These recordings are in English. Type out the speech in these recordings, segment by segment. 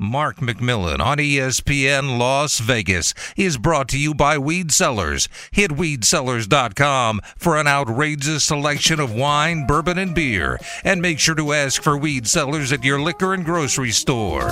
Mark McMillian on ESPN Las Vegas is brought to you by Weed Cellars. Hit weedcellars.com for an outrageous selection of wine, bourbon, and beer. And make sure to ask for Weed Cellars at your liquor and grocery store.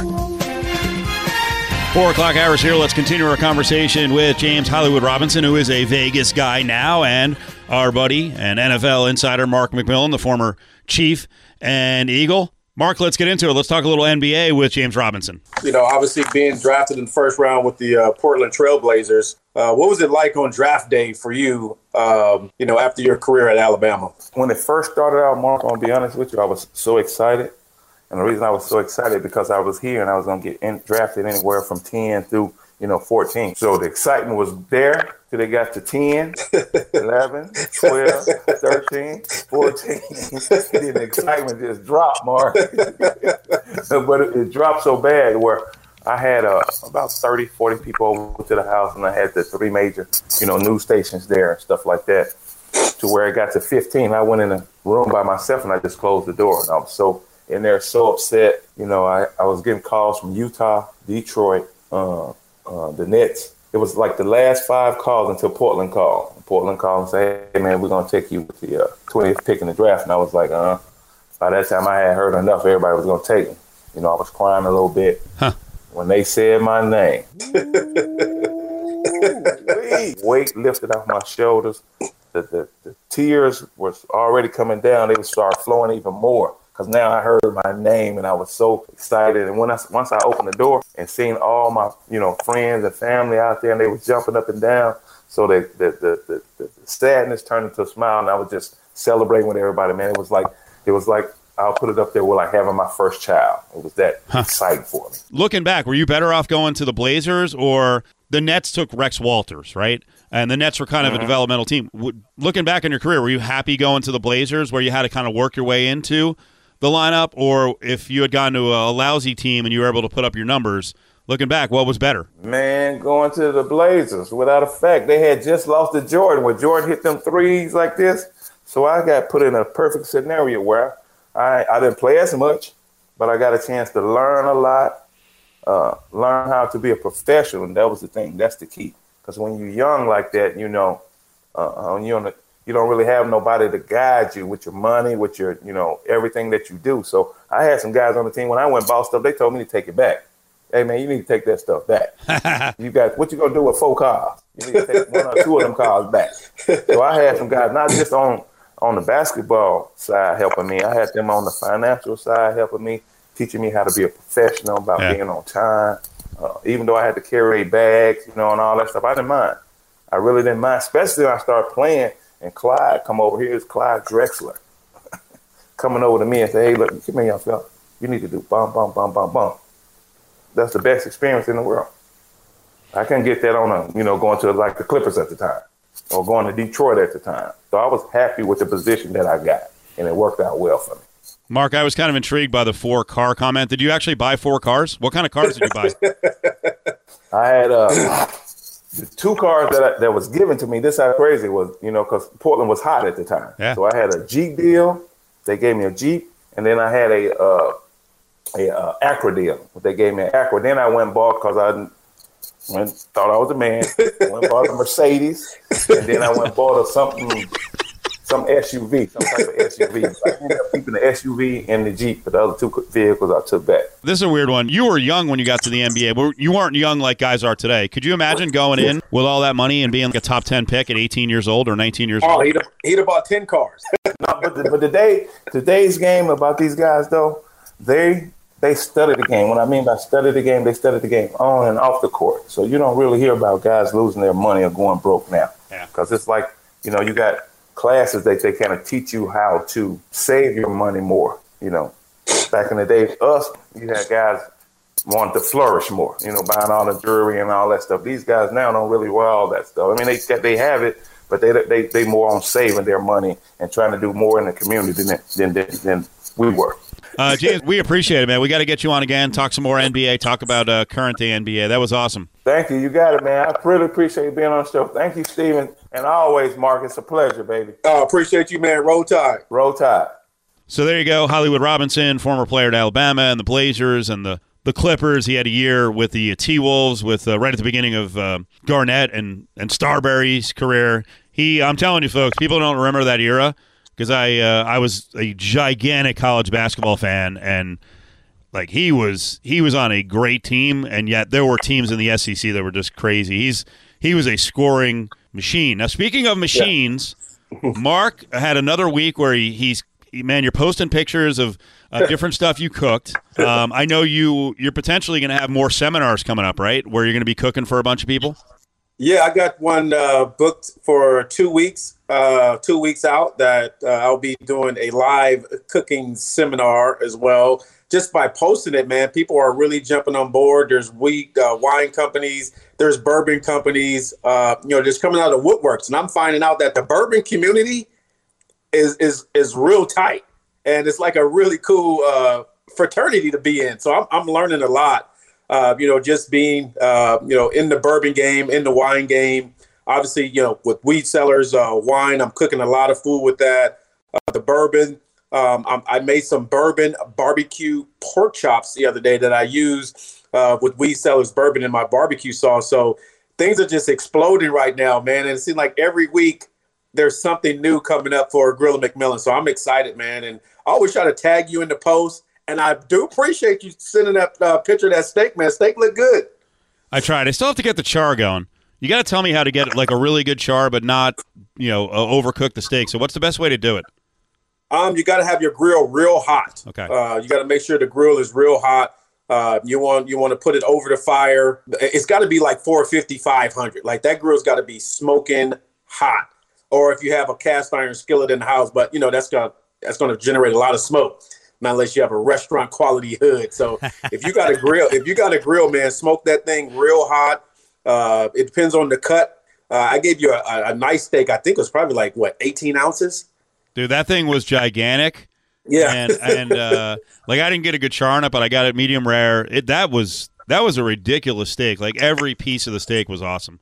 Four o'clock hours here. Let's continue our conversation with James Hollywood Robinson, who is a Vegas guy now, and our buddy and NFL insider Mark McMillian, the former Chief and Eagle. Mark, let's get into it. Let's talk a little NBA with James Robinson. You know, obviously being drafted in the first round with the uh, Portland Trailblazers. Uh, what was it like on draft day for you? Um, you know, after your career at Alabama. When it first started out, Mark, I'm gonna be honest with you, I was so excited. And the reason I was so excited because I was here and I was going to get in, drafted anywhere from 10 through, you know, 14. So the excitement was there till they got to 10, 11, 12, 13, 14. then the excitement just dropped, Mark. but it, it, dropped so bad where I had uh, about 30, 40 people over to the house and I had the three major, you know, news stations there and stuff like that. To where it got to 15, I went in a room by myself and I just closed the door. And I was so and they're so upset. You know, I, I was getting calls from Utah, Detroit, uh, uh, the Nets. It was like the last five calls until Portland called. Portland called and said, hey, man, we're going to take you with the uh, 20th pick in the draft. And I was like, uh, by that time I had heard enough. Everybody was going to take me. You know, I was crying a little bit. Huh. When they said my name, weight lifted off my shoulders. The, the, the tears was already coming down. They would start flowing even more because now I heard my name and I was so excited. And when I once I opened the door and seen all my you know friends and family out there and they were jumping up and down, so the the the, the, the sadness turned into a smile and I was just celebrating with everybody. Man, it was like it was like I'll put it up there with like having my first child. It was that huh. exciting for me. Looking back, were you better off going to the Blazers or the Nets took Rex Walters, right? And the Nets were kind of mm-hmm. a developmental team. Looking back in your career, were you happy going to the Blazers where you had to kind of work your way into the lineup, or if you had gone to a lousy team and you were able to put up your numbers, looking back, what was better? Man, going to the Blazers, without a fact. They had just lost to Jordan where Jordan hit them threes like this. So I got put in a perfect scenario where I, I didn't play as much, but I got a chance to learn a lot, uh, learn how to be a professional. And that was the thing. That's the key. Because when you're young like that, you know, uh, when you're on the you don't really have nobody to guide you with your money, with your, you know, everything that you do. So I had some guys on the team when I went bossed stuff, they told me to take it back. Hey man, you need to take that stuff back. you got what you gonna do with four cars? You need to take one or two of them cars back. So I had some guys not just on on the basketball side helping me. I had them on the financial side helping me, teaching me how to be a professional about yeah. being on time. Uh, even though I had to carry bags, you know, and all that stuff, I didn't mind. I really didn't mind, especially when I started playing and Clyde come over here is Clyde Drexler coming over to me and say, hey, look, come here, young fella. You need to do bum, bum, bum, bum, bum. That's the best experience in the world. I couldn't get that on a, you know, going to like the Clippers at the time or going to Detroit at the time. So I was happy with the position that I got and it worked out well for me. Mark, I was kind of intrigued by the four car comment. Did you actually buy four cars? What kind of cars did you buy? I had uh the two cars that I, that was given to me, this how crazy was, you know, because Portland was hot at the time. Yeah. So I had a Jeep deal. They gave me a Jeep, and then I had a uh, a uh, Acura deal. They gave me an Acura. Then I went and bought because I went thought I was a man. went and bought a Mercedes, and then I went and bought a something some SUV, some type of SUV. So I ended up keeping the SUV and the Jeep, but the other two vehicles I took back. This is a weird one. You were young when you got to the NBA, but you weren't young like guys are today. Could you imagine going in with all that money and being like a top 10 pick at 18 years old or 19 years oh, old? he'd have, he'd have bought 10 cars. no, but, the, but today, today's game about these guys, though, they they study the game. What I mean by study the game, they study the game on and off the court. So you don't really hear about guys losing their money or going broke now. Because yeah. it's like, you know, you got classes that they kind of teach you how to save your money more. You know, back in the day, us, you had guys wanted to flourish more. You know, buying all the jewelry and all that stuff. These guys now don't really wear all that stuff. I mean, they they have it, but they they they more on saving their money and trying to do more in the community than than than, than we were. Uh, James, we appreciate it, man. We got to get you on again, talk some more NBA, talk about uh, current day NBA. That was awesome. Thank you. You got it, man. I really appreciate being on the show. Thank you, Steven. And always, Mark, it's a pleasure, baby. Oh, appreciate you, man. Roll Tide. Roll Tide. So there you go. Hollywood Robinson, former player at Alabama and the Blazers and the the Clippers. He had a year with the T Wolves, with uh, right at the beginning of uh, Garnett and and Starbury's career. He, I'm telling you, folks, people don't remember that era because I uh, I was a gigantic college basketball fan and like he was he was on a great team and yet there were teams in the SEC that were just crazy. He's he was a scoring machine. Now speaking of machines, yeah. Mark had another week where he, he's man, you're posting pictures of uh, different stuff you cooked. Um, I know you you're potentially going to have more seminars coming up, right? Where you're going to be cooking for a bunch of people. Yeah, I got one uh, booked for two weeks, uh, two weeks out. That uh, I'll be doing a live cooking seminar as well. Just by posting it, man, people are really jumping on board. There's wheat uh, wine companies, there's bourbon companies, uh, you know, just coming out of woodworks, and I'm finding out that the bourbon community is is is real tight, and it's like a really cool uh, fraternity to be in. So I'm I'm learning a lot uh, you know, just being, uh, you know, in the bourbon game, in the wine game. Obviously, you know, with weed cellars, uh, wine, I'm cooking a lot of food with that. The bourbon, um, i made some bourbon barbecue pork chops the other day that I used uh, with weed cellars bourbon in my barbecue sauce. So things are just exploding right now, man. And it seems like every week there's something new coming up for Grilla McMillian. So I'm excited, man. And I always try to tag you in the post and I do appreciate you sending that uh, picture of that steak, man. Steak look good. I tried. I still have to get the char going. You got to tell me how to get like a really good char, but not you know overcook the steak. So what's the best way to do it? Um, you got to have your grill real hot. Okay. Uh, you got to make sure the grill is real hot. Uh, you want you want to put it over the fire. It's got to be like 450, 500. Like that grill's got to be smoking hot. Or if you have a cast iron skillet in the house, but you know that's gonna that's gonna generate a lot of smoke not unless you have a restaurant quality hood. So if you got a grill, if you got a grill, man, smoke that thing real hot. Uh, it depends on the cut. Uh, I gave you a, a, nice steak. I think it was probably like what, 18 ounces. Dude, that thing was gigantic. Yeah, and, and uh, like I didn't get a good char on it, but I got it medium rare. It that was that was a ridiculous steak. Like every piece of the steak was awesome.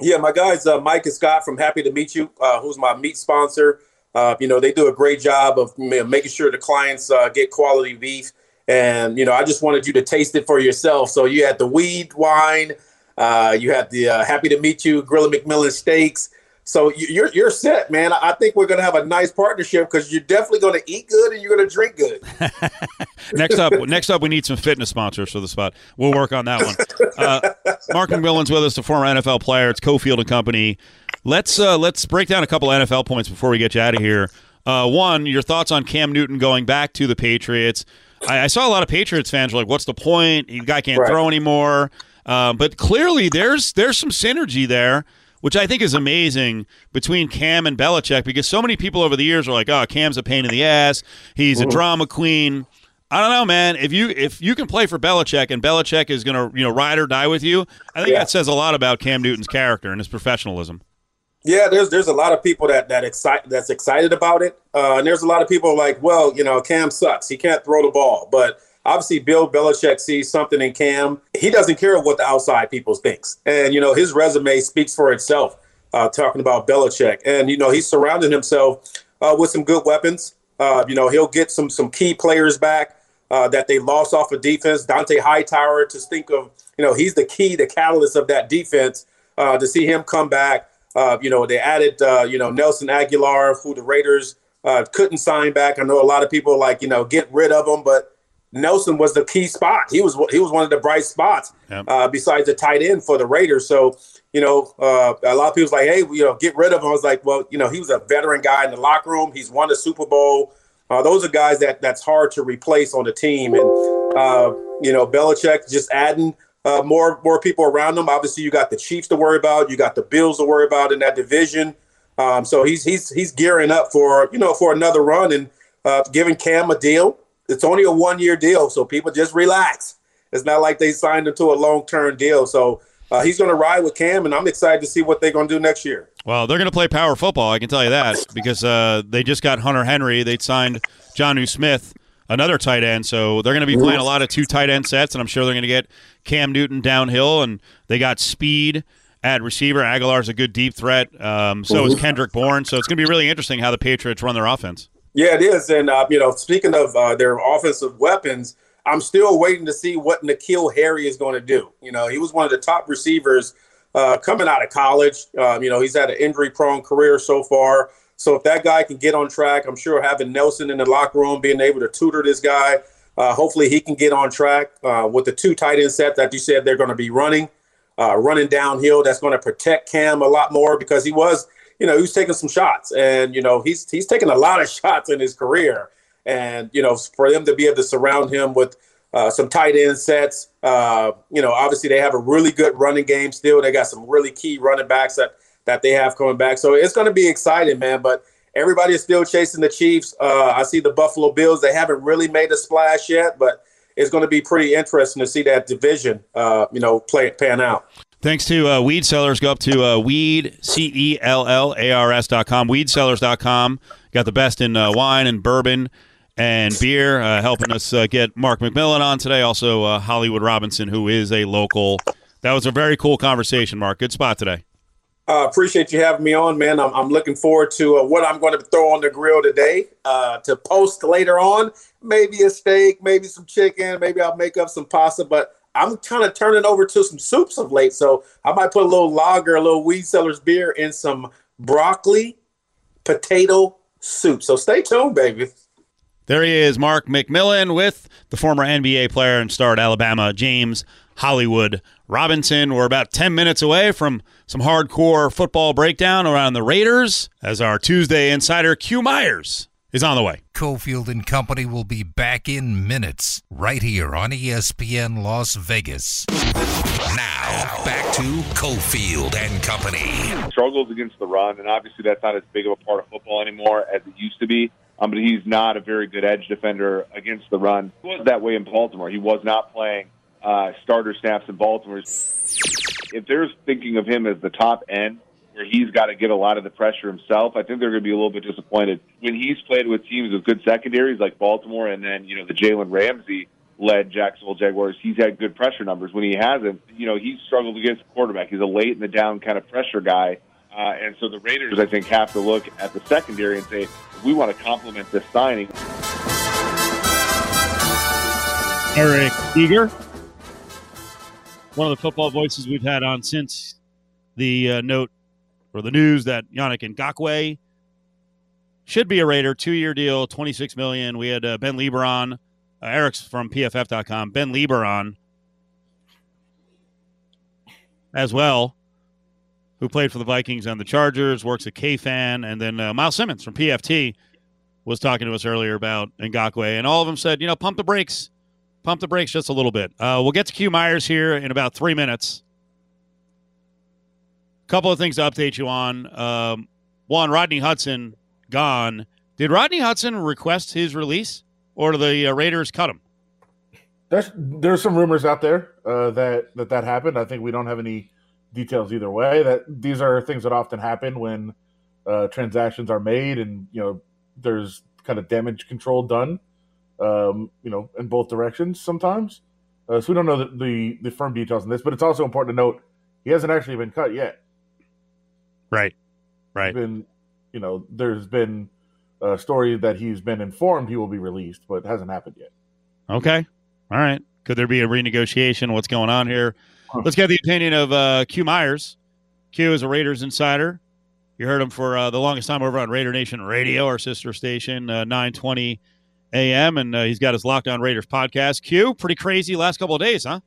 Yeah, my guys, uh, Mike and Scott from Happy to Meet You, uh, who's my meat sponsor. Uh, you know, they do a great job of making sure the clients uh, get quality beef. And, you know, I just wanted you to taste it for yourself. So you had the weed wine, uh, you had the uh, Happy to Meet You Grilla McMillian steaks. So you're you're set, man. I think we're gonna have a nice partnership because you're definitely gonna eat good and you're gonna drink good. next up, next up, we need some fitness sponsors for the spot. We'll work on that one. Uh, Mark McMillian's with us, the former NFL player. It's Cofield and Company. Let's uh, let's break down a couple NFL points before we get you out of here. Uh, one, your thoughts on Cam Newton going back to the Patriots. I, I saw a lot of Patriots fans were like, "What's the point? The guy can't right. throw anymore." Uh, but clearly, there's there's some synergy there, which I think is amazing between Cam and Belichick because so many people over the years are like, "Oh, Cam's a pain in the ass. He's a drama queen." I don't know, man. If you if you can play for Belichick and Belichick is going to you know ride or die with you, I think yeah. that says a lot about Cam Newton's character and his professionalism. Yeah, there's there's a lot of people that that excite that's excited about it, uh, and there's a lot of people like, well, you know, Cam sucks. He can't throw the ball, but obviously Bill Belichick sees something in Cam. He doesn't care what the outside people thinks, and you know his resume speaks for itself. Uh, talking about Belichick, and you know he's surrounding himself uh, with some good weapons. Uh, you know he'll get some some key players back uh, that they lost off of defense. Dont'a Hightower, to think of, you know, he's the key, the catalyst of that defense. Uh, to see him come back uh, you know, they added, uh, you know, Nelson Agholor, who the Raiders couldn't sign back. I know a lot of people like, you know, get rid of him, but Nelson was the key spot. He was he was one of the bright spots yep. Uh, besides the tight end for the Raiders. So, you know, uh, a lot of people's like, hey, you know, get rid of him. I was like, well, you know, he was a veteran guy in the locker room. He's won the Super Bowl. Uh, those are guys that that's hard to replace on the team. And you know, Belichick just adding uh, more more people around him. Obviously, you got the Chiefs to worry about. You got the Bills to worry about in that division. Um, so he's he's he's gearing up for you know for another run and uh, giving Cam a deal. It's only a one year deal, so people just relax. It's not like they signed him to a long term deal. So uh, he's going to ride with Cam, and I'm excited to see what they're going to do next year. Well, they're going to play power football. I can tell you that because uh, they just got Hunter Henry. They signed Jonnu Smith another tight end. So they're going to be playing a lot of two tight end sets, and I'm sure they're going to get Cam Newton downhill, and they got speed at receiver. Agholor's a good deep threat. Um, so is Kendrick Bourne. So it's going to be really interesting how the Patriots run their offense. Yeah, it is. And, uh, you know, speaking of uh, their offensive weapons, I'm still waiting to see what N'Keal Harry is going to do. You know, he was one of the top receivers uh, coming out of college. Um, you know, he's had an injury prone career so far. So if that guy can get on track, I'm sure having Nelson in the locker room, being able to tutor this guy, uh, hopefully he can get on track uh, with the two tight end set that you said they're going to be running, uh, running downhill. That's going to protect Cam a lot more because he was, you know, he was taking some shots, and you know he's he's taken a lot of shots in his career, and you know for them to be able to surround him with uh, some tight end sets, uh, you know, obviously they have a really good running game still. They got some really key running backs that that they have coming back, so it's going to be exciting, man. But everybody is still chasing the Chiefs. Uh, I see the Buffalo Bills. They haven't really made a splash yet, but it's going to be pretty interesting to see that division, uh, you know, play pan out. Thanks to uh, Weed Cellars. Go up to uh, weed, C E L L A R S dot com, weedcellars.com. Got the best in uh, wine and bourbon and beer, uh, helping us uh, get Mark McMillian on today. Also, uh, Hollywood Robinson, who is a local. That was a very cool conversation, Mark. Good spot today. Uh, appreciate you having me on, man. I'm, I'm looking forward to uh, what I'm going to throw on the grill today uh, to post later on. Maybe a steak, maybe some chicken, maybe I'll make up some pasta. But I'm kind of turning over to some soups of late, so I might put a little lager, a little weed cellar's beer, in some broccoli potato soup. So stay tuned, baby. There he is, Mark McMillian, with the former NBA player and star at Alabama, James Hollywood Robinson. We're about 10 minutes away from some hardcore football breakdown around the Raiders as our Tuesday insider, Q Myers, is on the way. Cofield and Company will be back in minutes right here on ESPN Las Vegas. Now, back to Cofield and Company. Struggles against the run, and obviously that's not as big of a part of football anymore as it used to be. Um, but he's not a very good edge defender against the run. He was that way in Baltimore. He was not playing uh, starter snaps in Baltimore. If they're thinking of him as the top end, where he's got to get a lot of the pressure himself, I think they're going to be a little bit disappointed. When he's played with teams with good secondaries like Baltimore and then, you know, the Jalen Ramsey led Jacksonville Jaguars, he's had good pressure numbers. When he hasn't, you know, he's struggled against the quarterback. He's a late in the down kind of pressure guy. Uh, and so the Raiders, I think, have to look at the secondary and say, we want to complement this signing. Eric Eager, one of the football voices we've had on since the uh, note or the news that Yannick Ngakoue should be a Raider, two-year deal, twenty-six million. We had uh, Ben Lieberon, uh, Eric's from PFF.com, Ben Lieberon as well, who played for the Vikings and the Chargers, works at KFan, and then uh, Myles Simmons from PFT was talking to us earlier about Ngakoue, and all of them said, you know, pump the brakes pump the brakes just a little bit. Uh, we'll get to Q Myers here in about three minutes. Couple of things to update you on. Um, one, Rodney Hudson gone. Did Rodney Hudson request his release, or the uh, Raiders cut him? There's there's some rumors out there uh, that that that happened. I think we don't have any details either way. That these are things that often happen when uh, transactions are made, and you know there's kind of damage control done um, you know, in both directions sometimes. Uh, so we don't know the, the, the firm details on this, but it's also important to note he hasn't actually been cut yet. Right, right. Been, you know, there's been a story that he's been informed he will be released, but it hasn't happened yet. Okay, all right. Could there be a renegotiation? What's going on here? Let's get the opinion of uh, Q Myers. Q is a Raiders insider. You heard him for uh, the longest time over on Raider Nation Radio, our sister station, uh, 920 a.m. and uh, he's got his Lockdown Raiders podcast. Q, pretty crazy last couple of days, huh?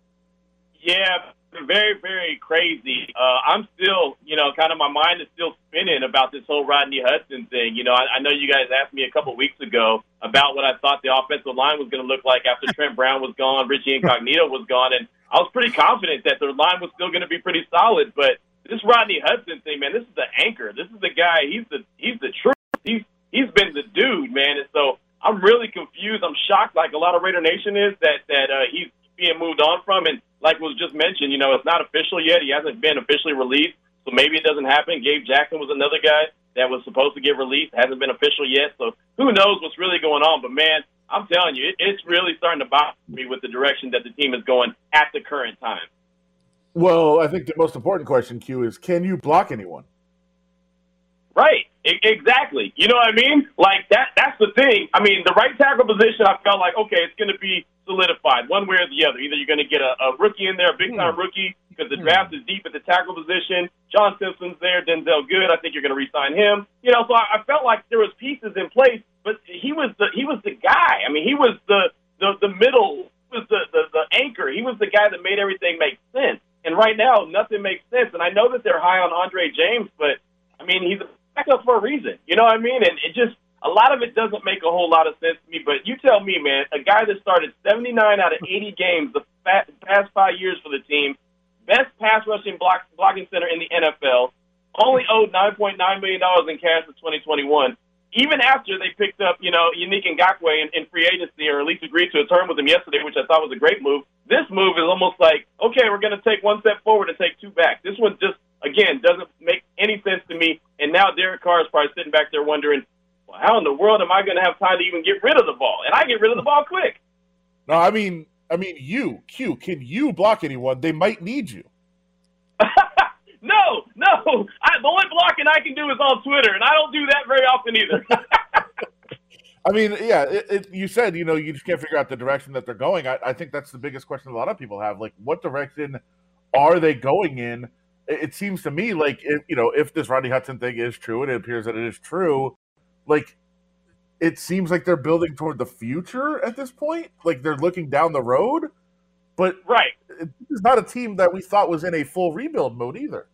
Yeah, very, very crazy. Uh, I'm still, you know, kind of my mind is still spinning about this whole Rodney Hudson thing. You know, I, I know you guys asked me a couple weeks ago about what I thought the offensive line was going to look like after Trent Brown was gone, Richie Incognito was gone, and I was pretty confident that the line was still going to be pretty solid. But this Rodney Hudson thing, man, this is the anchor. This is the guy. He's the he's the truth. He's he's been the dude, man. And so I'm really confused. I'm shocked, like a lot of Raider Nation is, that that uh, he's being moved on from. And like was just mentioned, you know, it's not official yet. He hasn't been officially released, so maybe it doesn't happen. Gabe Jackson was another guy that was supposed to get released, hasn't been official yet. So who knows what's really going on? But man, I'm telling you, it, it's really starting to bother me with the direction that the team is going at the current time. Well, I think the most important question, Q, is can you block anyone? Right. Exactly. You know what I mean? Like that. That's the thing. I mean, the right tackle position. I felt like okay, it's going to be solidified one way or the other. Either you're going to get a, a rookie in there, a big time Hmm. rookie, because the draft is deep at the tackle position. John Simpson's there, Denzelle Good. I think you're going to re-sign him. You know, so I, I felt like there was pieces in place, but he was the he was the guy. I mean, he was the the, the middle, was the, the the anchor. He was the guy that made everything make sense. And right now, nothing makes sense. And I know that they're high on Andre James, but I mean, he's a backup for a reason. You know what I mean? And it just a lot of it doesn't make a whole lot of sense to me. But you tell me, man, a guy that started 79 out of 80 games the past five years for the team, best pass rushing block, blocking center in the NFL, only owed 9.9 million dollars in cash for 2021. Even after they picked up, you know, Unique Ngakoue in, in free agency, or at least agreed to a term with him yesterday, which I thought was a great move. This move is almost like, okay, we're going to take one step forward and take two back. This one just, again, doesn't make any sense to me. And now Derek Carr is probably sitting back there wondering, well, how in the world am I going to have time to even get rid of the ball? And I get rid of the ball quick. No, I mean, I mean, you Q, can you block anyone? They might need you. no, no. I, the only blocking I can do is on Twitter, and I don't do that very often either. I mean, yeah, it, it, you said you know you just can't figure out the direction that they're going. I, I think that's the biggest question a lot of people have. Like, what direction are they going in? It, it seems to me like if you know if this Rodney Hudson thing is true, and it appears that it is true, like it seems like they're building toward the future at this point. Like they're looking down the road, but right. it- this is not a team that we thought was in a full rebuild mode either.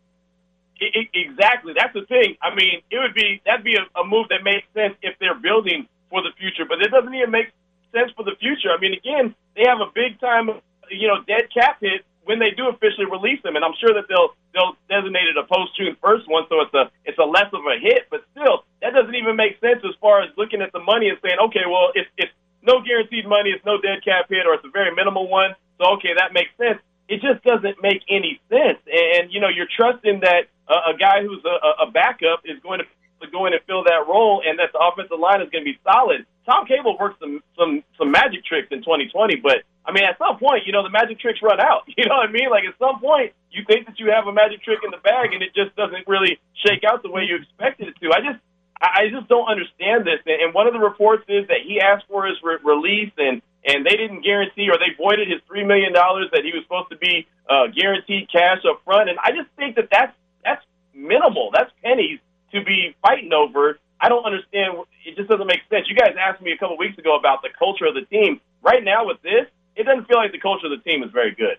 I- I- exactly. That's the thing. I mean, it would be that'd be a, a move that makes sense if they're building for the future, but it doesn't even make sense for the future. I mean, again, they have a big time, you know, dead cap hit when they do officially release them, and I'm sure that they'll they'll designate it a post June first one, so it's a it's a less of a hit. But still, that doesn't even make sense as far as looking at the money and saying, okay, well, it's it's no guaranteed money, it's no dead cap hit, or it's a very minimal one. So okay, that makes sense. It just doesn't make any sense, and you know, you're trusting that uh, a guy who's a, a backup is going to go in and fill that role, and that the offensive line is going to be solid. Tom Cable worked some some some magic tricks in 2020, but I mean, at some point, you know, the magic tricks run out. You know what I mean? Like at some point, you think that you have a magic trick in the bag, and it just doesn't really shake out the way you expected it to. I just I just don't understand this. And and one of the reports is that he asked for his re- release, and and they didn't guarantee or they voided his three million dollars that he was supposed to be uh, guaranteed cash up front. And I just think that that's that's minimal. That's pennies to be fighting over. I don't understand. It just doesn't make sense. You guys asked me a couple weeks ago about the culture of the team. Right now, with this, it doesn't feel like the culture of the team is very good.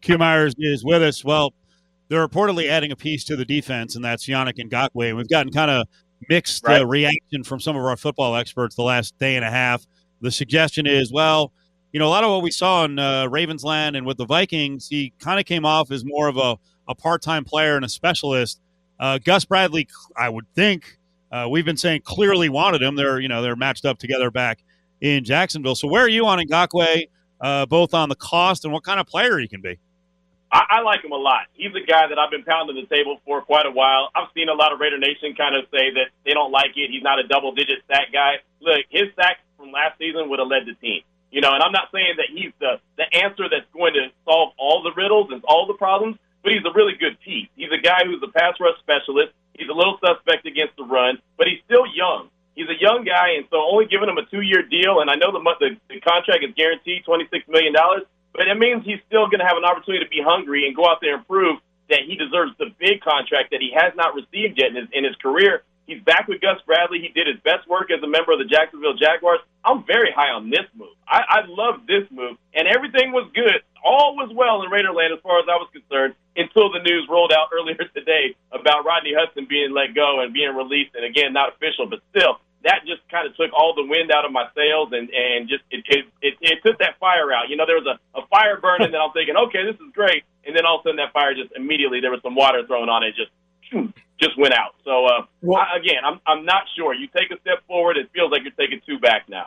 Q Myers is with us. Well, they're reportedly adding a piece to the defense, and that's Yannick Ngakoue. And we've gotten kind of mixed Right. uh, reaction from some of our football experts the last day and a half. The suggestion is, well, you know, a lot of what we saw in uh, Ravensland and with the Vikings, he kind of came off as more of a, a part time player and a specialist. Uh, Gus Bradley, I would think, uh, we've been saying clearly wanted him. They're you know they're matched up together back in Jacksonville. So where are you on Ngakoue, uh, both on the cost and what kind of player he can be? I, I like him a lot. He's a guy that I've been pounding the table for quite a while. I've seen a lot of Raider Nation kind of say that they don't like it. He's not a double digit sack guy. Look, his sacks from last season would have led the team. You know, and I'm not saying that he's the, the answer that's going to solve all the riddles and all the problems, but he's a really good piece. He's a guy who's a pass rush specialist. He's a little suspect against the run, but he's still young. He's a young guy, and so only giving him a two-year deal, and I know the the, the contract is guaranteed twenty-six million dollars, but it means he's still going to have an opportunity to be hungry and go out there and prove that he deserves the big contract that he has not received yet in his, in his career. He's back with Gus Bradley. He did his best work as a member of the Jacksonville Jaguars. I'm very high on this move. I, I love this move, and everything was good. All was well in Raiderland as far as I was concerned until the news rolled out earlier today about Rodney Hudson being let go and being released. And again, not official, but still, that just kind of took all the wind out of my sails and and just it it, it, it took that fire out. You know, there was a, a fire burning, and I'm thinking, okay, this is great. And then all of a sudden, that fire just immediately there was some water thrown on it, just just went out. So uh, Well- I, again, I'm I'm not sure. You take a step forward, it feels like you're taking two back now.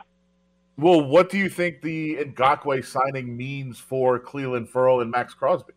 Well, what do you think the Ngakoue signing means for Clelin Ferrell and Maxx Crosby?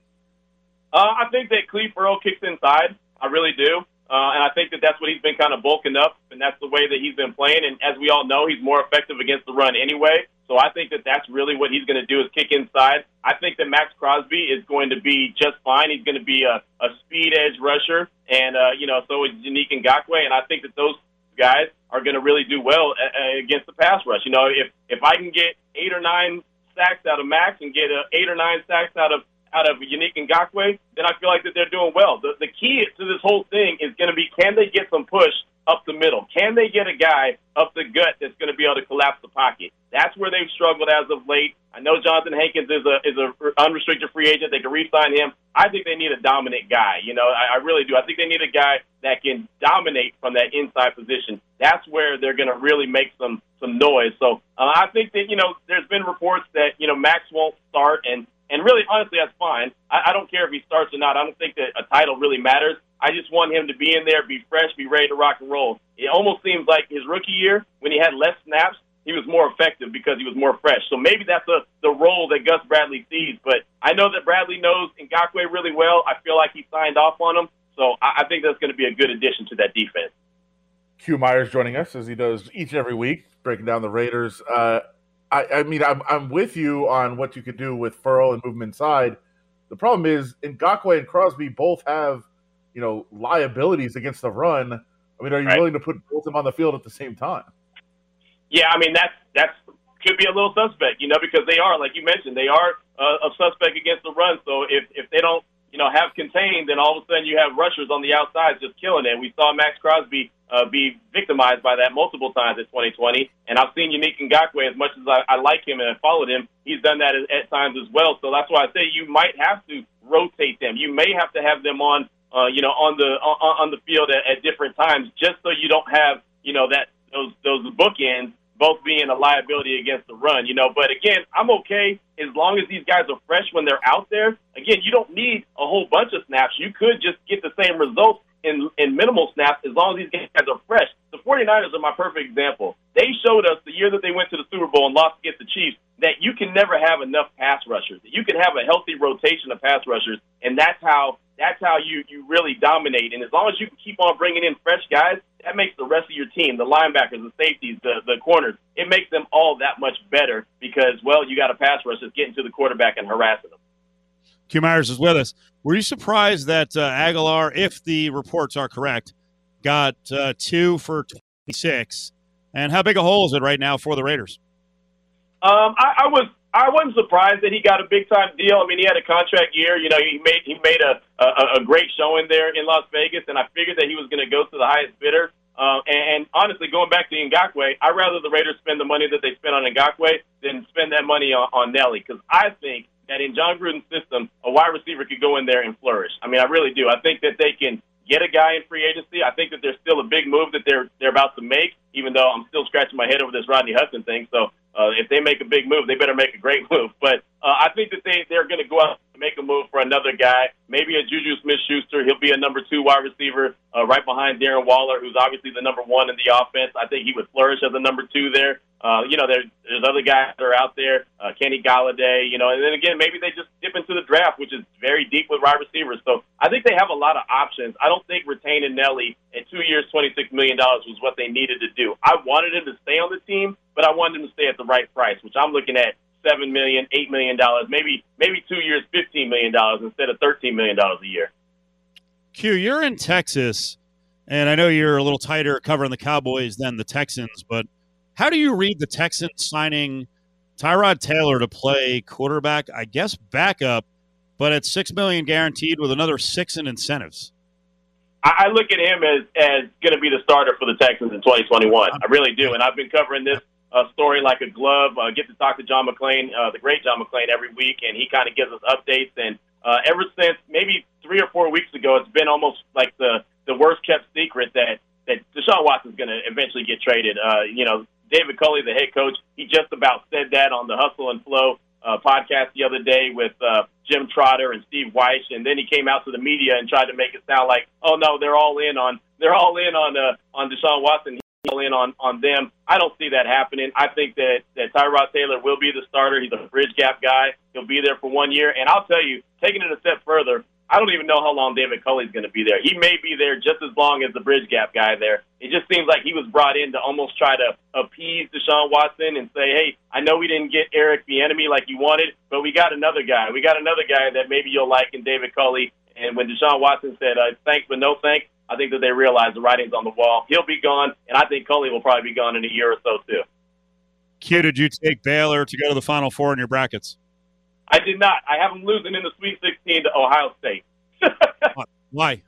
Uh, I think that Cleve Earl kicks inside. I really do. Uh, and I think that that's what he's been kind of bulking up, and that's the way that he's been playing. And as we all know, he's more effective against the run anyway. So I think that that's really what he's going to do is kick inside. I think that Maxx Crosby is going to be just fine. He's going to be a, a speed edge rusher, and uh, you know, so is Unique Ngakoue. And I think that those guys are going to really do well uh, against the pass rush. You know, if if I can get eight or nine sacks out of Max and get uh, eight or nine sacks out of out of Yannick Ngakoue, then I feel like that they're doing well. The, the key to this whole thing is going to be can they get some push up the middle? Can they get a guy up the gut that's going to be able to collapse the pocket? That's where they've struggled as of late. I know Johnathan Hankins is a is a unrestricted free agent. They can re-sign him. I think they need a dominant guy. You know, I, I really do. I think they need a guy that can dominate from that inside position. That's where they're going to really make some some noise. So uh, I think that you know, there's been reports that you know Max won't start, and and really, honestly, that's fine. I, I don't care if he starts or not. I don't think that a title really matters. I just want him to be in there, be fresh, be ready to rock and roll. It almost seems like his rookie year, when he had less snaps, he was more effective because he was more fresh. So maybe that's a, the role that Gus Bradley sees. But I know that Bradley knows Ngakoue really well. I feel like he signed off on him. So I, I think that's going to be a good addition to that defense. Q Myers joining us as he does each and every week, breaking down the Raiders. Uh, I, I mean, I'm, I'm with you on what you could do with Ferrell and movement inside. The problem is, Ngakoue and Crosby both have, you know, liabilities against the run. I mean, are you right. willing to put both of them on the field at the same time? Yeah, I mean that's that's could be a little suspect, you know, because they are, like you mentioned, they are uh, a suspect against the run. So if if they don't, you know, have contained, then all of a sudden you have rushers on the outside just killing it. We saw Maxx Crosby uh, be victimized by that multiple times in 2020. And I've seen Yannick Ngakoue, as much as I, I like him and I followed him, he's done that at, at times as well. So that's why I say you might have to rotate them. You may have to have them on, uh, you know, on the on, on the field at, at different times, just so you don't have, you know, that those those bookends both being a liability against the run, you know. But again, I'm okay as long as these guys are fresh when they're out there. Again, you don't need a whole bunch of snaps. You could just get the same results in, in minimal snaps as long as these guys are fresh. The 49ers are my perfect example. They showed us the year that they went to the Super Bowl and lost against the Chiefs that you can never have enough pass rushers. You can have a healthy rotation of pass rushers, and that's how that's how you you really dominate. And as long as you can keep on bringing in fresh guys, that makes the rest of your team, the linebackers, the safeties, the the corners, it makes them all that much better because well, you got a pass rush that's getting to the quarterback and harassing them. Q Myers is with us. Were you surprised that uh, Agholor, if the reports are correct, got uh, two for 26? And how big a hole is it right now for the Raiders? Um, I, I was I wasn't surprised that he got a big time deal. I mean, he had a contract year. You know, he made he made a a, a great showing there in Las Vegas, and I figured that he was going to go to the highest bidder. Uh, and, and honestly, going back to Ngakoue, I'd rather the Raiders spend the money that they spent on Ngakoue than spend that money on, on Nelly because I think that in Jon Gruden's system, a wide receiver could go in there and flourish. I mean, I really do. I think that they can get a guy in free agency. I think that there's still a big move that they're they're about to make, even though I'm still scratching my head over this Rodney Hudson thing. So uh, if they make a big move, they better make a great move. But uh, I think that they they're going to go out and make a move for another guy, maybe a Juju Smith-Schuster. He'll be a number two wide receiver, uh, right behind Darren Waller, who's obviously the number one in the offense. I think he would flourish as a number two there. Uh, you know, there's there's other guys that are out there, uh, Kenny Golladay, you know, and then again, maybe they just dip into the draft, which is very deep with wide receivers. So I think they have a lot of options. I don't think retaining Nelly at two years, twenty six million dollars was what they needed to do. I wanted him to stay on the team, but I wanted him to stay at the right price, which I'm looking at seven million, eight million dollars, maybe maybe two years, fifteen million dollars instead of thirteen million dollars a year. Q, you're in Texas, and I know you're a little tighter covering the Cowboys than the Texans, but how do you read the Texans signing Tyrod Taylor to play quarterback? I guess backup, but at six million guaranteed with another six in incentives. I look at him as as going to be the starter for the Texans in 2021. I really do, and I've been covering this uh, story like a glove. Uh, get to talk to John McClain, uh, the great John McClain, every week, and he kind of gives us updates. And uh, ever since maybe three or four weeks ago, it's been almost like the the worst kept secret that that Deshaun Watson's going to eventually get traded. Uh, you know, David Culley, the head coach, he just about said that on the Hustle and Flow uh, podcast the other day with uh, Jim Trotter and Steve Wyche, and then he came out to the media and tried to make it sound like, oh no, they're all in on they're all in on uh, on Deshaun Watson. All in on on them. I don't see that happening. I think that that Tyrod Taylor will be the starter. He's a bridge gap guy. He'll be there for one year, and I'll tell you, taking it a step further, I don't even know how long David Culley's going to be there. He may be there just as long as the bridge gap guy there. It just seems like he was brought in to almost try to appease Deshaun Watson and say, hey, I know we didn't get Eric Bieniemy like you wanted, but we got another guy. We got another guy that maybe you'll like in David Culley. And when Deshaun Watson said uh, thanks but no thanks, I think that they realize the writing's on the wall. He'll be gone, and I think Culley will probably be gone in a year or so too. Q, did you take Baylor to go to the Final Four in your brackets? I did not. I have them losing in the Sweet 16 to Ohio State. Why?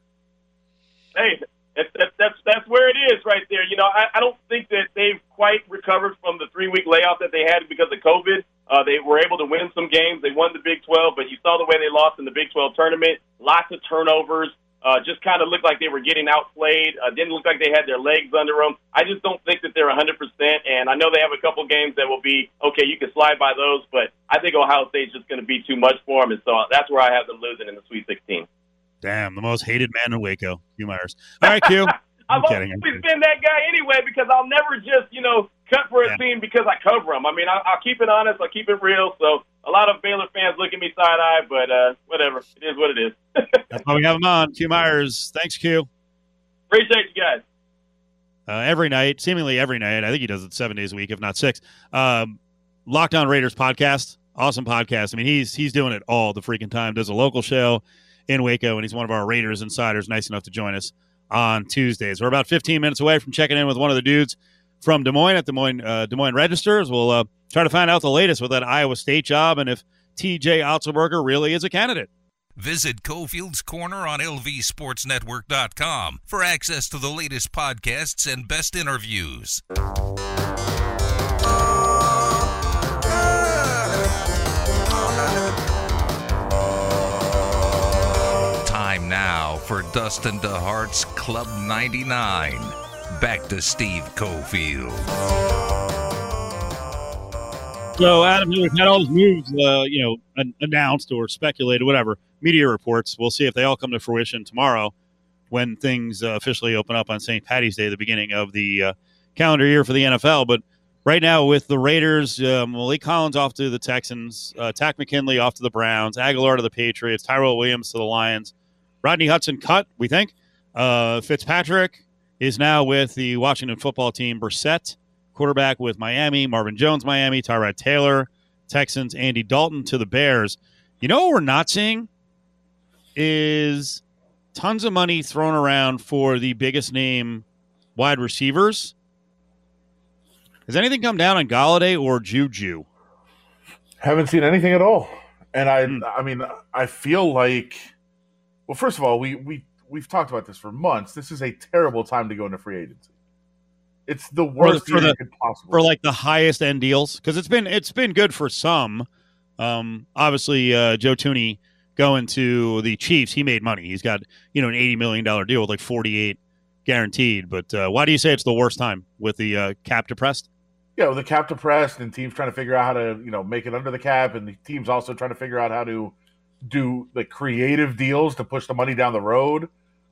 Hey, that's, that's that's that's where it is right there. You know, I, I don't think that they've quite recovered from the three week layoff that they had because of COVID. Uh, they were able to win some games. They won the Big 12, but you saw the way they lost in the Big 12 tournament. Lots of turnovers. Uh, just kind of looked like they were getting outplayed. Uh, didn't look like they had their legs under them. I just don't think that they're 100%. And I know they have a couple games that will be okay. You can slide by those, but I think Ohio State's just going to be too much for them, and so that's where I have them losing in the Sweet 16. Damn, the most hated man in Waco, Q Myers. All right, Q. I've always been that guy anyway because I'll never just you know cut for a Yeah. team because I cover them. I mean, I, I'll keep it honest. I'll keep it real. So a lot of Baylor fans look at me side eye, but uh, whatever. It is what it is. That's why we have him on. Q Myers. Thanks, Q. Appreciate you guys. uh, every night, seemingly every night. I think he does it seven days a week, if not six. Um, Lockdown Raiders podcast, awesome podcast. I mean, he's he's doing it all the freaking time. Does a local show in Waco, and he's one of our Raiders insiders. Nice enough to join us on Tuesdays. We're about 15 minutes away from checking in with one of the dudes from Des Moines at Des Moines uh, Des Moines Registers. We'll uh, try to find out the latest with that Iowa State job and if T.J. Otzelberger really is a candidate. Visit Cofield's Corner on LVSportsNetwork.com for access to the latest podcasts and best interviews. Time now for Dustin DeHart's Club 99. Back to Steve Cofield. So, Adam, we've had all these moves, uh, you know, announced or speculated, whatever, media reports. We'll see if they all come to fruition tomorrow when things uh, officially open up on St. Patty's Day, the beginning of the uh, calendar year for the NFL. But right now, with the Raiders, uh, Maliek Collins off to the Texans, uh, Takk McKinley off to the Browns, Agholor to the Patriots, Tyrell Williams to the Lions, Rodney Hudson cut, we think. Uh, Fitzpatrick is now with the Washington football team. Brissett quarterback with Miami, Marvin Jones, Miami, Tyrod Taylor, Texans, Andy Dalton to the Bears. You know what we're not seeing is tons of money thrown around for the biggest name wide receivers. Has anything come down on Golladay or Juju? Haven't seen anything at all. And I Hmm. I mean I feel like well first of all we we we've talked about this for months. This is a terrible time to go into free agency. It's the worst for year the- possibly for like the highest end deals because it's been it's been good for some. Um, obviously, uh, Joe Thuney going to the Chiefs, he made money. He's got you know an eighty million dollar deal with like forty eight guaranteed. But uh, why do you say it's the worst time with the uh, cap depressed? yeah, with the cap depressed and teams trying to figure out how to, you know, make it under the cap and the teams also trying to figure out how to do like creative deals to push the money down the road.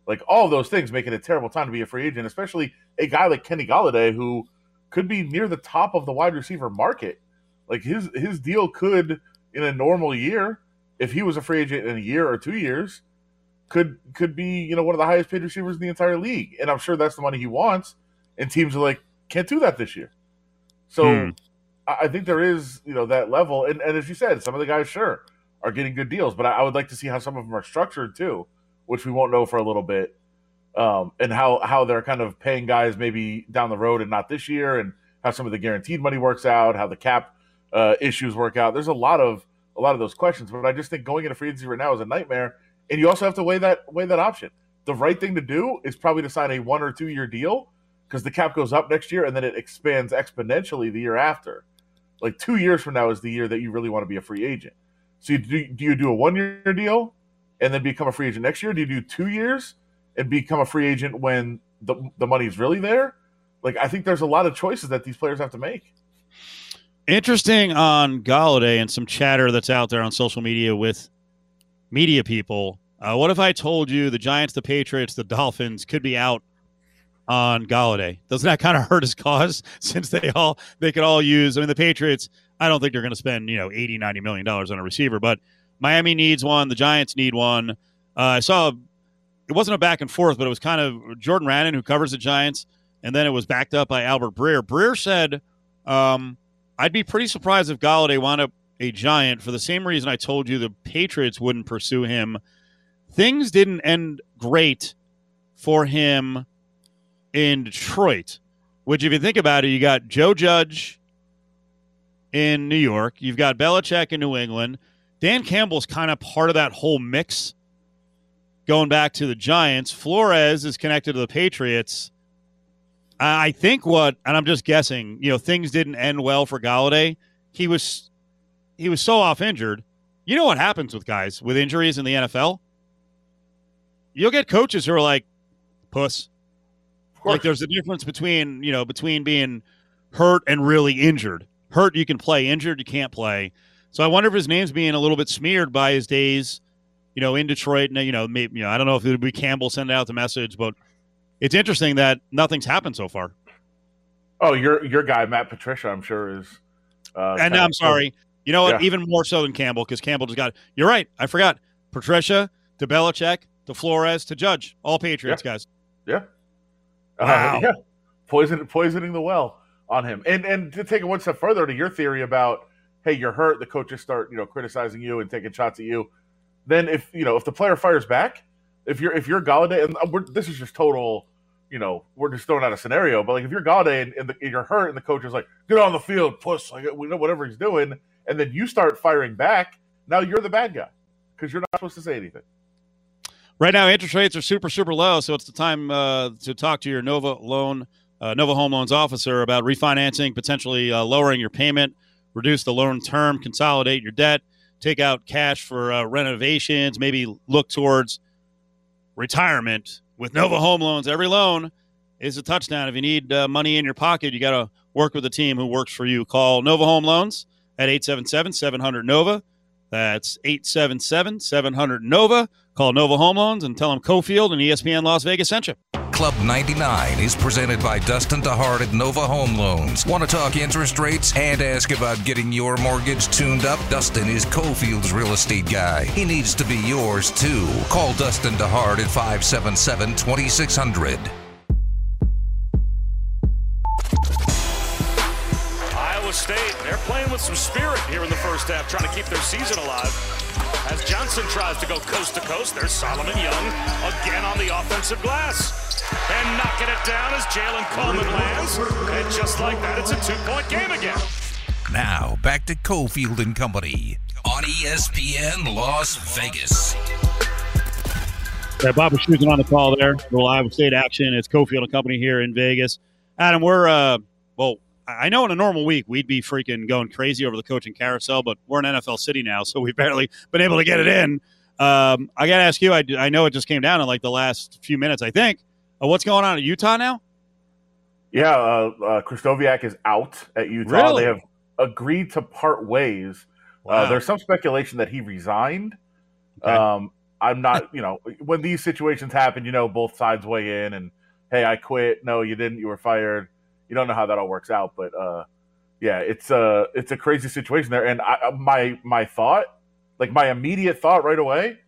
Like all those things make it a terrible time to be a free agent, especially a guy like Kenny Golladay who could be near the top of the wide receiver market. Like his his deal could in a normal year, if he was a free agent in a year or two years, could could be, you know, one of the highest paid receivers in the entire league. And I'm sure that's the money he wants. And teams are like, can't do that this year. So Hmm. I I think there is, you know, that level. And, and as you said, some of the guys sure are getting good deals, but I, I would like to see how some of them are structured too, which we won't know for a little bit. Um, and how how they're kind of paying guys maybe down the road and not this year, and how some of the guaranteed money works out, how the cap uh, issues work out. There's a lot of a lot of those questions, but I just think going into free agency right now is a nightmare, and you also have to weigh that weigh that option. The right thing to do is probably to sign a one or two year deal because the cap goes up next year and then it expands exponentially the year after. Like two years from now is the year that you really want to be a free agent. So you do, do you do a one year deal and then become a free agent next year? Do you do two years and become a free agent when the the money's really there? Like I think there's a lot of choices that these players have to make. Interesting on Golladay and some chatter that's out there on social media with media people. Uh, what if I told you the Giants, the Patriots, the Dolphins could be out on Golladay? Doesn't that kind of hurt his cause since they all they could all use? I mean, the Patriots. I don't think they're going to spend you know 80, 90 million dollars on a receiver, but Miami needs one. The Giants need one. Uh, I saw it wasn't a back and forth, but it was kind of Jordan Raanan who covers the Giants, and then it was backed up by Albert Breer. Breer said. Um, I'd be pretty surprised if Golladay wound up a giant for the same reason I told you the Patriots wouldn't pursue him. Things didn't end great for him in Detroit. Which, if you think about it, you got Joe Judge in New York, you've got Belichick in New England. Dan Campbell's kind of part of that whole mix going back to the Giants. Flores is connected to the Patriots. I think what, and I'm just guessing, you know, things didn't end well for Golladay. He was he was so off injured. You know what happens with guys with injuries in the NFL? You'll get coaches who are like, puss. Like there's a difference between, you know, between being hurt and really injured. Hurt you can play, injured you can't play. So I wonder if his name's being a little bit smeared by his days, you know, in Detroit. And, you know, maybe, you know, I don't know if it would be Campbell sending out the message, but it's interesting that nothing's happened so far. Oh, your your guy Matt Patricia, I'm sure is. Uh, and I'm sorry, you know what? Yeah. Even more so than Campbell, because Campbell just got. You're right. I forgot Patricia to Belichick to Flores to Judge, all Patriots yeah. guys. Yeah. Wow. Uh, yeah. Poison, poisoning the well on him. And and to take it one step further to your theory about, hey, you're hurt, the coaches start you know criticizing you and taking shots at you. Then if you know if the player fires back, if you're if you're Golladay, and uh, this is just total, you know, we're just throwing out a scenario. But like if you're Golladay and, and, the, and you're hurt, and the coach is like, get on the field, puss, like we know whatever he's doing, and then you start firing back, now you're the bad guy because you're not supposed to say anything. Right now, interest rates are super, super low, so it's the time uh, to talk to your Nova loan, uh, Nova Home Loans officer about refinancing, potentially uh, lowering your payment, reduce the loan term, consolidate your debt, take out cash for uh, renovations, maybe look towards retirement with Nova Home Loans. Every loan is a touchdown. If you need uh, money in your pocket, you got to work with a team who works for you. Call Nova Home Loans at 877 700 Nova. That's 877 700 Nova. Call Nova Home Loans and tell them Cofield and ESPN Las Vegas sent you. Club 99 is presented by Dustin DeHart at Nova Home Loans. Want to talk interest rates and ask about getting your mortgage tuned up? Dustin is Cofield's real estate guy. He needs to be yours too. Call Dustin DeHart at 577 2600. Iowa State, they're playing with some spirit here in the first half, trying to keep their season alive. As Johnson tries to go coast to coast, there's Solomon Young again on the offensive glass. And knocking it down as Jalen Coleman-Lands. And just like that, it's a two-point game again. Now, back to Cofield and Company on ESPN Las Vegas. Yeah, Bob Wischusen on the call there. The Iowa State action. It's Cofield and Company here in Vegas. Adam, we're, uh, well, I know in a normal week we'd be freaking going crazy over the coaching carousel, but we're in NFL City now, so we've barely been able to get it in. Um, I got to ask you, I, I know it just came down in like the last few minutes, I think. Uh, what's going on at Utah now? Yeah, uh, uh, is out at Utah. Really? They have agreed to part ways. Uh, there's some speculation that he resigned. Okay. Um, I'm not, you know, when these situations happen, you know, both sides weigh in and, hey, I quit. No, you didn't. You were fired. You don't know how that all works out, but uh, yeah, it's a it's a crazy situation there. And I, my my thought, like my immediate thought right away,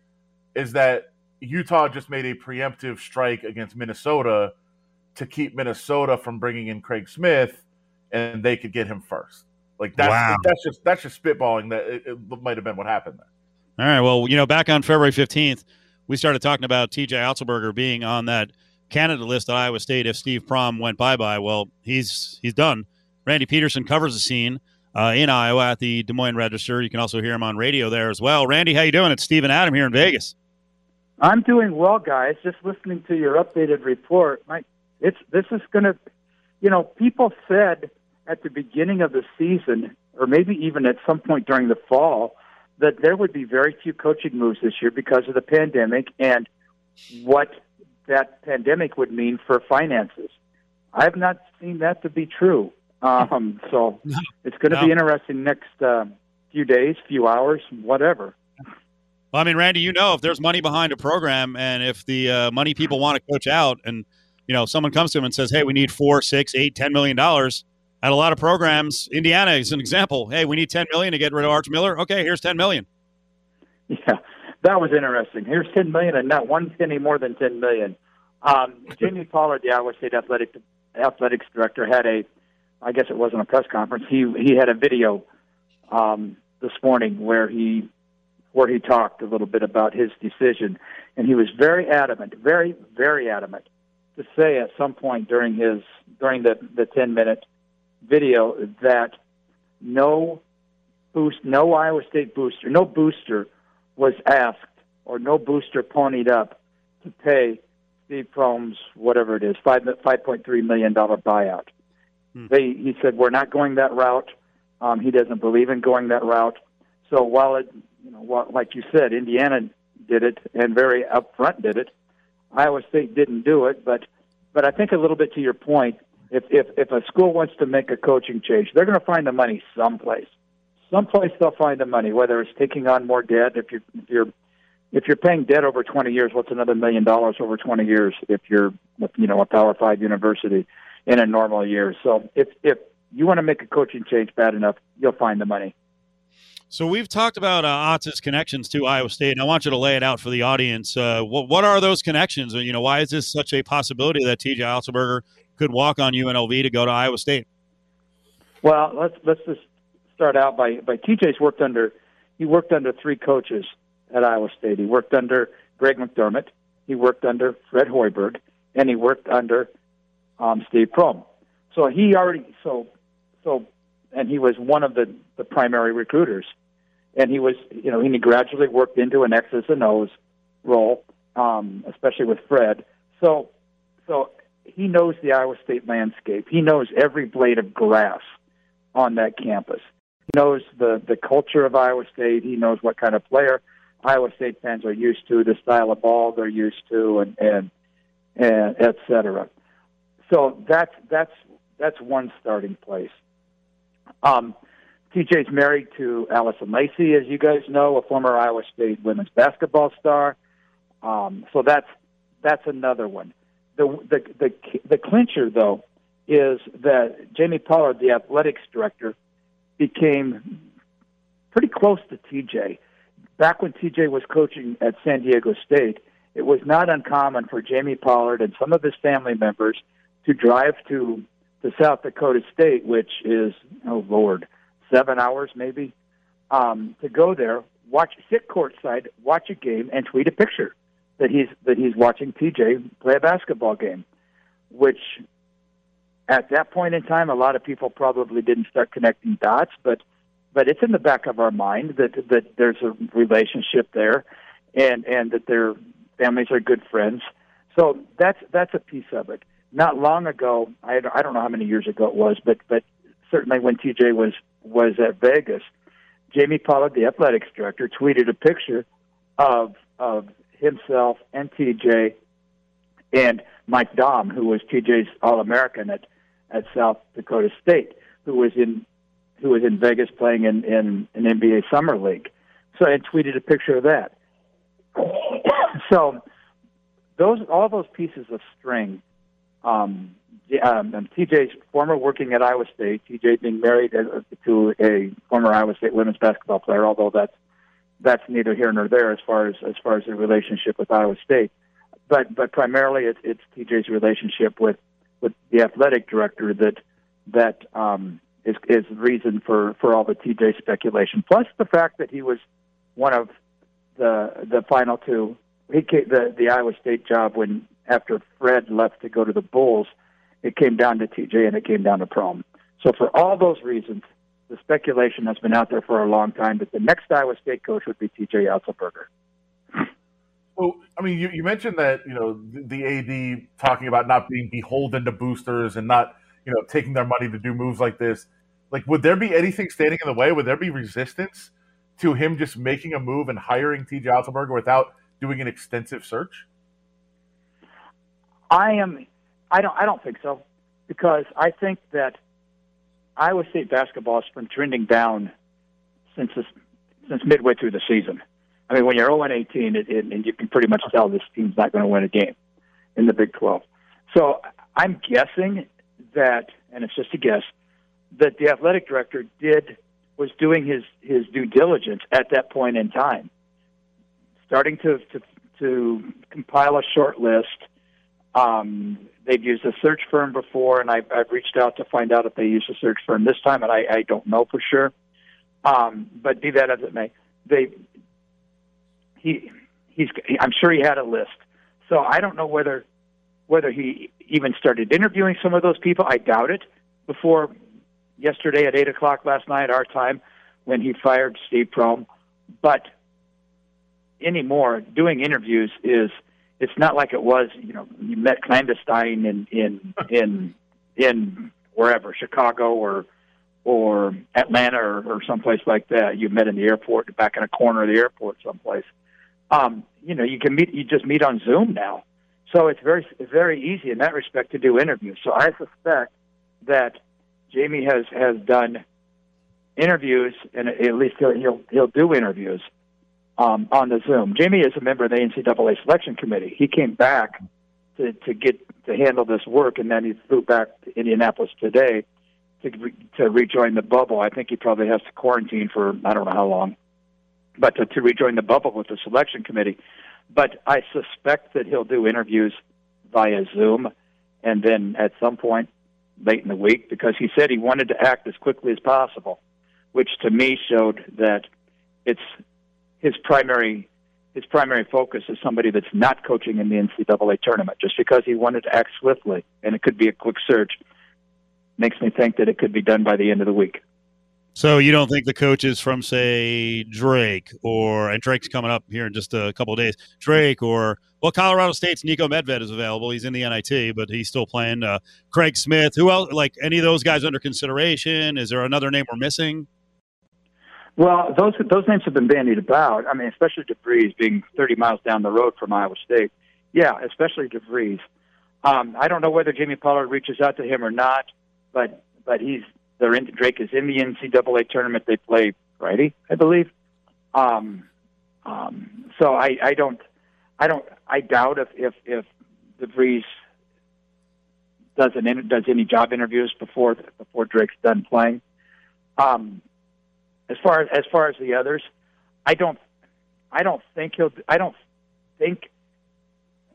is that Utah just made a preemptive strike against Minnesota to keep Minnesota from bringing in Craig Smith, and they could get him first. Like that's wow. that's just that's just spitballing. That it, it might have been what happened there. All right. Well, you know, back on February fifteenth, we started talking about T.J. Otzelberger being on that candidate list at Iowa State if Steve Prohm went bye bye. Well, he's he's done. Randy Peterson covers the scene uh, in Iowa at the Des Moines Register. You can also hear him on radio there as well. Randy, how you doing? It's Steve and Adam here in Vegas. I'm doing well, guys. Just listening to your updated report. My, it's this is going to, you know, people said at the beginning of the season, or maybe even at some point during the fall, that there would be very few coaching moves this year because of the pandemic and what that pandemic would mean for finances. I have not seen that to be true. Um, so it's going to no. be interesting next uh, few days, few hours, whatever. Well, I mean, Randy, you know, if there's money behind a program, and if the uh, money people want to coach out, and you know, someone comes to them and says, "Hey, we need four, six, eight, ten million dollars," at a lot of programs, Indiana is an example. Hey, we need ten million to get rid of Arch Miller. Okay, here's ten million. Yeah, that was interesting. Here's ten million, and not one penny more than ten million. Um, Jamie Pollard, the Iowa State athletic athletics director, had a, I guess it wasn't a press conference. He he had a video um, this morning where he where he talked a little bit about his decision, and he was very adamant, very very adamant, to say at some point during his during the the ten minute video that no boost, no Iowa State booster, no booster was asked or no booster ponied up to pay Steve Prohm's whatever it is five five point three million dollar buyout. Hmm. They he said we're not going that route. Um, he doesn't believe in going that route. So while it, you know, while, like you said, Indiana did it and very upfront did it. Iowa State didn't do it, but but I think a little bit to your point, if if if a school wants to make a coaching change, they're going to find the money someplace. Someplace they'll find the money, whether it's taking on more debt. If you're if you're if you're paying debt over 20 years, what's another million dollars over 20 years if you're you know a Power Five university in a normal year? So if if you want to make a coaching change bad enough, you'll find the money. So we've talked about uh, Otz's connections to Iowa State, and I want you to lay it out for the audience. Uh, what, what are those connections? You know, why is this such a possibility that TJ Otzelberger could walk on UNLV to go to Iowa State? Well, let's let's just start out by by TJ's worked under he worked under three coaches at Iowa State. He worked under Greg McDermott, he worked under Fred Hoiberg, and he worked under um, Steve Prohm. So he already so so and he was one of the the primary recruiters and he was, you know, he gradually worked into an X's and O's role, um, especially with Fred. So, so he knows the Iowa State landscape. He knows every blade of grass on that campus. Knows the the culture of Iowa State. He knows what kind of player Iowa State fans are used to, the style of ball they're used to, and and and et cetera. So that's that's that's one starting place. Um, TJ's married to Alison Lacey, as you guys know, a former Iowa State women's basketball star. Um, so that's that's another one. The the the the clincher though is that Jamie Pollard, the athletics director, became pretty close to TJ. Back when TJ was coaching at San Diego State, it was not uncommon for Jamie Pollard and some of his family members to drive to to South Dakota State, which is oh Lord, seven hours maybe, um, to go there, watch, sit courtside, watch a game, and tweet a picture that he's that he's watching TJ play a basketball game, which at that point in time, a lot of people probably didn't start connecting dots, but but it's in the back of our mind that that there's a relationship there, and and that their families are good friends. So that's that's a piece of it. Not long ago, I I don't know how many years ago it was, but but certainly when TJ was was at Vegas, Jamie Pollard, the athletics director, tweeted a picture of of himself and TJ and Mike Daum, who was TJ's All American at at South Dakota State, who was in who was in Vegas playing in in an NBA summer league. So I tweeted a picture of that. so those all those pieces of string um, um, and TJ's former working at Iowa State. TJ being married to a former Iowa State women's basketball player, although that's that's neither here nor there as far as as far as the relationship with Iowa State. But but primarily it's, it's TJ's relationship with with the athletic director that that um, is is the reason for for all the TJ speculation. Plus the fact that he was one of the the final two. He came, the the Iowa State job when after Fred left to go to the Bulls it came down to TJ and it came down to Prohm. So for all those reasons, the speculation has been out there for a long time that the next Iowa State coach would be TJ Otzelberger. Well, I mean, you, you mentioned that you know the, AD talking about not being beholden to boosters and not you know taking their money to do moves like this. Like, would there be anything standing in the way? Would there be resistance to him just making a move and hiring TJ Otzelberger without doing an extensive search? I am I don't. I don't think so, because I think that Iowa State basketball has been trending down since this, since midway through the season. I mean, when you're 0 18, it, it, and you can pretty much tell this team's not going to win a game in the Big 12. So I'm guessing that, and it's just a guess, that the athletic director did was doing his his due diligence at that point in time, starting to to, to compile a short list. Um, they've used a search firm before, and I've, I've reached out to find out if they use a search firm this time, and I, I don't know for sure. Um, but be that as it may, they he he's I'm sure he had a list. So I don't know whether whether he even started interviewing some of those people. I doubt it. Before yesterday at eight o'clock last night, our time, when he fired Steve Prohm, but anymore doing interviews is it's not like it was. You know, you met clandestine in in in in wherever Chicago or or Atlanta or, or someplace like that. You met in the airport, back in a corner of the airport, someplace. Um, you know, you can meet. You just meet on Zoom now, so it's very very easy in that respect to do interviews. So I suspect that Jamie has has done interviews, and at least he'll he'll, he'll do interviews um, on the Zoom. Jamie is a member of the NCAA selection committee. He came back to to get to handle this work, and then he flew back to Indianapolis today to re, to rejoin the bubble. I think he probably has to quarantine for I don't know how long, but to, to rejoin the bubble with the selection committee. But I suspect that he'll do interviews via Zoom, and then at some point late in the week, because he said he wanted to act as quickly as possible, which to me showed that it's his primary his primary focus is somebody that's not coaching in the NCAA tournament. Just because he wanted to act swiftly, and it could be a quick search, makes me think that it could be done by the end of the week. So you don't think the coaches from say Drake or and Drake's coming up here in just a couple of days, Drake or well, Colorado State's Niko Medved is available. He's in the NIT, but he's still playing. Uh, Craig Smith, who else? Like any of those guys under consideration? Is there another name we're missing? Well, those those names have been bandied about. I mean, especially DeVries being 30 miles down the road from Iowa State. Yeah, especially DeVries. Um, I don't know whether Jamie Pollard reaches out to him or not, but but he's they're in, Drake is in the NCAA tournament. They play Friday, I believe. Um, um, so I, I don't I don't I doubt if if if DeVries does an does any job interviews before before Drake's done playing. Um, as far as as far as the others, I don't I don't think he'll I don't think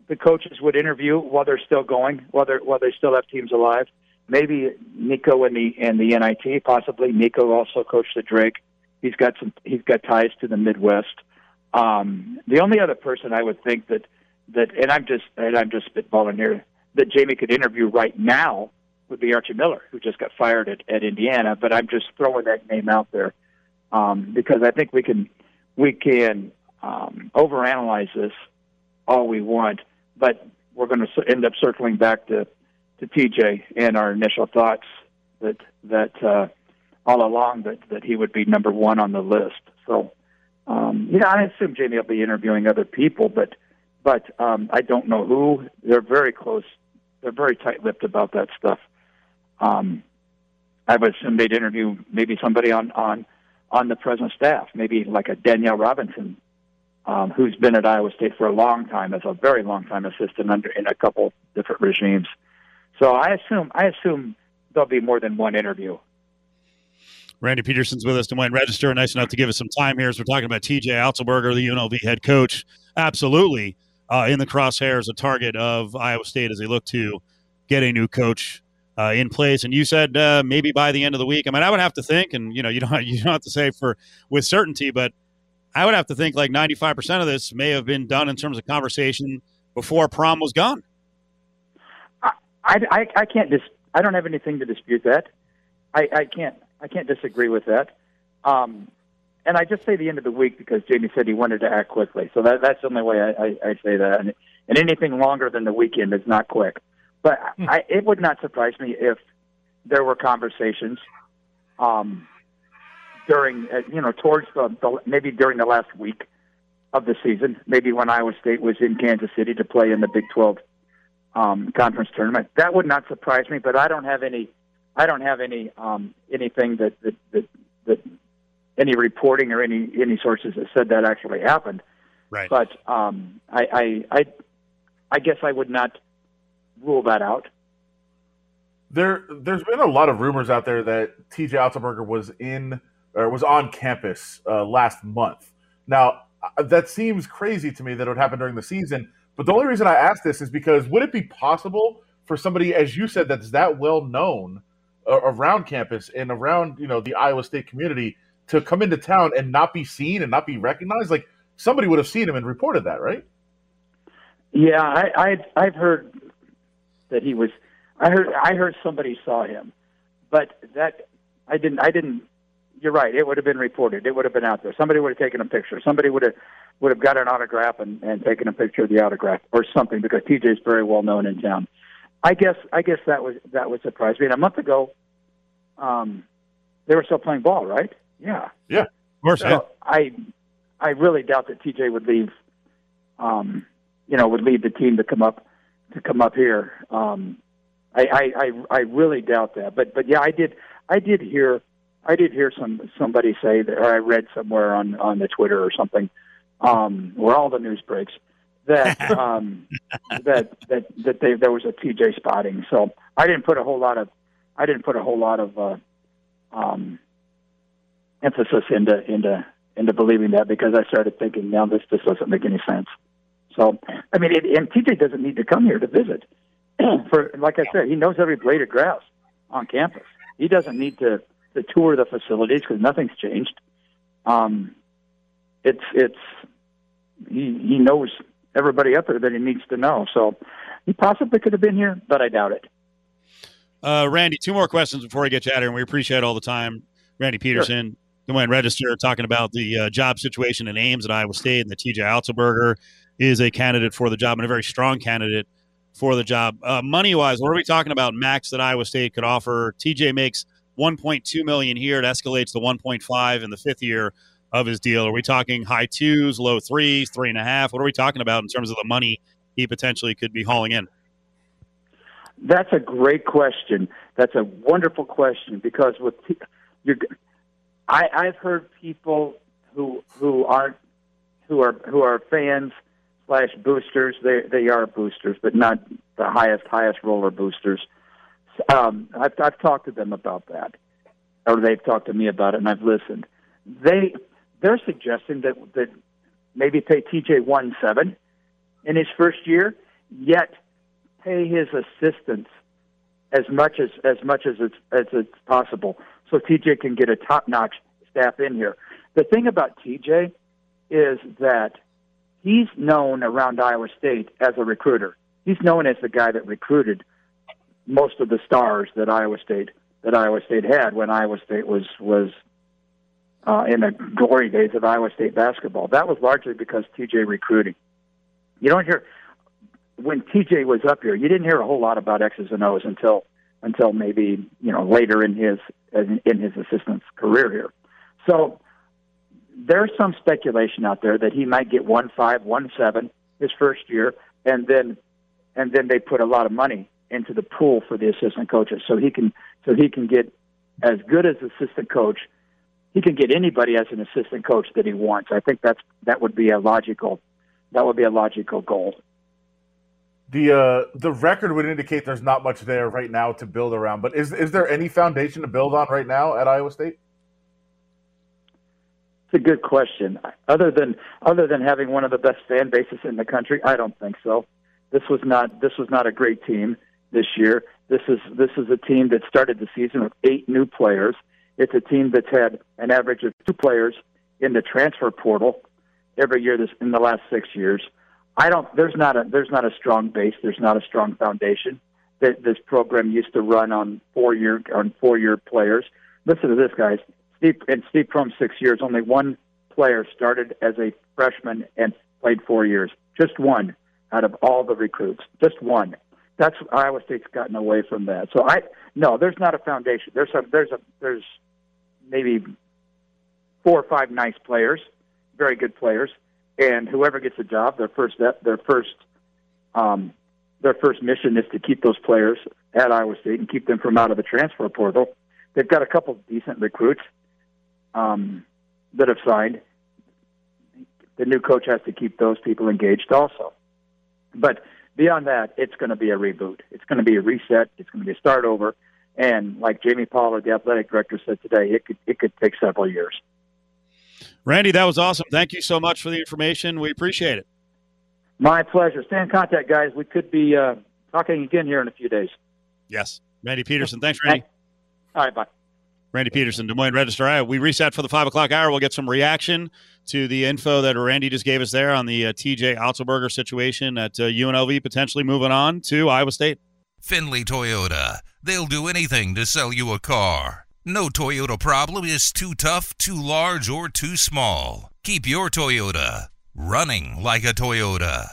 the coaches would interview while they're still going, while they while they still have teams alive. Maybe Niko and the and the NIT, possibly Niko also coached the Drake. He's got some he's got ties to the Midwest. Um, the only other person I would think that that and I'm just and I'm just spitballing here that Jamie could interview right now would be Archie Miller, who just got fired at, at Indiana. But I'm just throwing that name out there um, because I think we can we can um, overanalyze this all we want, but we're going to end up circling back to to TJ and our initial thoughts that that uh, all along that that he would be number one on the list. So, um, you know, I assume Jamie will be interviewing other people, but but um, I don't know who. They're very close. They're very tight-lipped about that stuff. Um, I would assume they'd interview maybe somebody on on on the present staff, maybe like a Daniyal Robinson, um, who's been at Iowa State for a long time as a very long time assistant under in a couple different regimes. So I assume I assume there'll be more than one interview. Randy Peterson's with us, Des Moines Register. Nice enough to give us some time here as we're talking about TJ Otzelberger, the UNLV head coach. Absolutely uh, in the crosshairs, a target of Iowa State as they look to get a new coach uh, in place. And you said uh, maybe by the end of the week. I mean, I would have to think, and you know, you don't you don't have to say for with certainty, but I would have to think like ninety five percent of this may have been done in terms of conversation before Prohm was gone. I I, I can't dis- I don't have anything to dispute that. I, I can't I can't disagree with that. Um, and I just say the end of the week because Jamie said he wanted to act quickly. So that, that's the only way I, I, I say that. And, and anything longer than the weekend is not quick. But hmm. I, it would not surprise me if there were conversations um, during, uh, you know, towards the, the maybe during the last week of the season, maybe when Iowa State was in Kansas City to play in the Big 12 um, conference tournament. That would not surprise me, but I don't have any, I don't have any um, anything that, that that that any reporting or any any sources that said that actually happened. Right. But um, I, I I I guess I would not rule that out. There, there's been a lot of rumors out there that T.J. Otzelberger was in or was on campus uh, last month. Now, uh, that seems crazy to me that it would happen during the season. But the only reason I ask this is because would it be possible for somebody, as you said, that's that well known uh, around campus and around you know the Iowa State community to come into town and not be seen and not be recognized? Like somebody would have seen him and reported that, right? Yeah, I, I I've heard that he was. I heard I heard somebody saw him, but that I didn't. I didn't. You're right. It would have been reported. It would have been out there. Somebody would have taken a picture. Somebody would have would have got an autograph and, and taken a picture of the autograph or something because TJ is very well known in town. I guess I guess that was that would surprise me. And a month ago, um, they were still playing ball, right? Yeah. Yeah, of course. So yeah. I I really doubt that TJ would leave. Um, you know, would leave the team to come up to come up here. Um, I, I I I really doubt that. But but yeah, I did I did hear I did hear some somebody say that, or I read somewhere on on the Twitter or something, um, where all the news breaks that um, that that that they, there was a TJ spotting. So I didn't put a whole lot of I didn't put a whole lot of uh, um, emphasis into into into believing that because I started thinking now this this doesn't make any sense. So I mean, it, and TJ doesn't need to come here to visit. For like I said, he knows every blade of grass on campus. He doesn't need to to tour of the facilities because nothing's changed. Um, it's it's he he knows everybody up there that he needs to know. So he possibly could have been here, but I doubt it. Uh, Randy, two more questions before we get you out of here, and we appreciate all the time. Randy Peterson, Des Moines Register, talking about the uh, job situation in Ames at Iowa State, and the TJ Otzelberger is a candidate for the job and a very strong candidate for the job. Uh, money wise, what are we talking about? Max that Iowa State could offer. TJ makes 1.2 million here. It escalates to 1.5 in the fifth year of his deal. Are we talking high twos, low threes, three and a half? What are we talking about in terms of the money he potentially could be hauling in? That's a great question. That's a wonderful question because with you're, I, I've heard people who who aren't who are who are fans slash boosters. They they are boosters, but not the highest highest roller boosters. Um, I've I've talked to them about that, or they've talked to me about it, and I've listened. They they're suggesting that that maybe pay TJ one seven in his first year, yet pay his assistants as much as as much as it's as it's possible, so TJ can get a top notch staff in here. The thing about TJ is that he's known around Iowa State as a recruiter. He's known as the guy that recruited most of the stars that Iowa State that Iowa State had when Iowa State was was uh, in the glory days of Iowa State basketball. That was largely because TJ recruiting. You don't hear when TJ was up here. You didn't hear a whole lot about X's and O's until until maybe you know later in his in his assistant's career here. So there's some speculation out there that he might get one five, one seven his first year, and then and then they put a lot of money into the pool for the assistant coaches, so he can so he can get as good as assistant coach. He can get anybody as an assistant coach that he wants. I think that's that would be a logical that would be a logical goal. The uh, the record would indicate there's not much there right now to build around. But is is there any foundation to build on right now at Iowa State? It's a good question. Other than other than having one of the best fan bases in the country, I don't think so. This was not this was not a great team this year. This is this is a team that started the season with eight new players. It's a team that's had an average of two players in the transfer portal every year this in the last six years. I don't. There's not a there's not a strong base. There's not a strong foundation. That this program used to run on four year on four year players. Listen to this, guys. Steve in Steve Prohm's six years, only one player started as a freshman and played four years. Just one out of all the recruits. Just one. That's Iowa State's gotten away from that. So I no, there's not a foundation. There's a there's a there's maybe four or five nice players, very good players, and whoever gets a job, their first their first um, their first mission is to keep those players at Iowa State and keep them from out of the transfer portal. They've got a couple decent recruits um, that have signed. The new coach has to keep those people engaged also. But beyond that, it's going to be a reboot. It's going to be a reset. It's going to be a start over. And like Jamie Pollard, the athletic director, said today, it could it could take several years. Randy, that was awesome. Thank you so much for the information. We appreciate it. My pleasure. Stay in contact, guys. We could be uh, talking again here in a few days. Yes. Randy Peterson. Thanks, Randy. All right, bye. Randy Peterson, Des Moines Register. All right, we reset for the five o'clock hour. We'll get some reaction to the info that Randy just gave us there on the uh, TJ Otzelberger situation at uh, UNLV potentially moving on to Iowa State. Finley Toyota. They'll do anything to sell you a car. No Toyota problem is too tough, too large, or too small. Keep your Toyota running like a Toyota.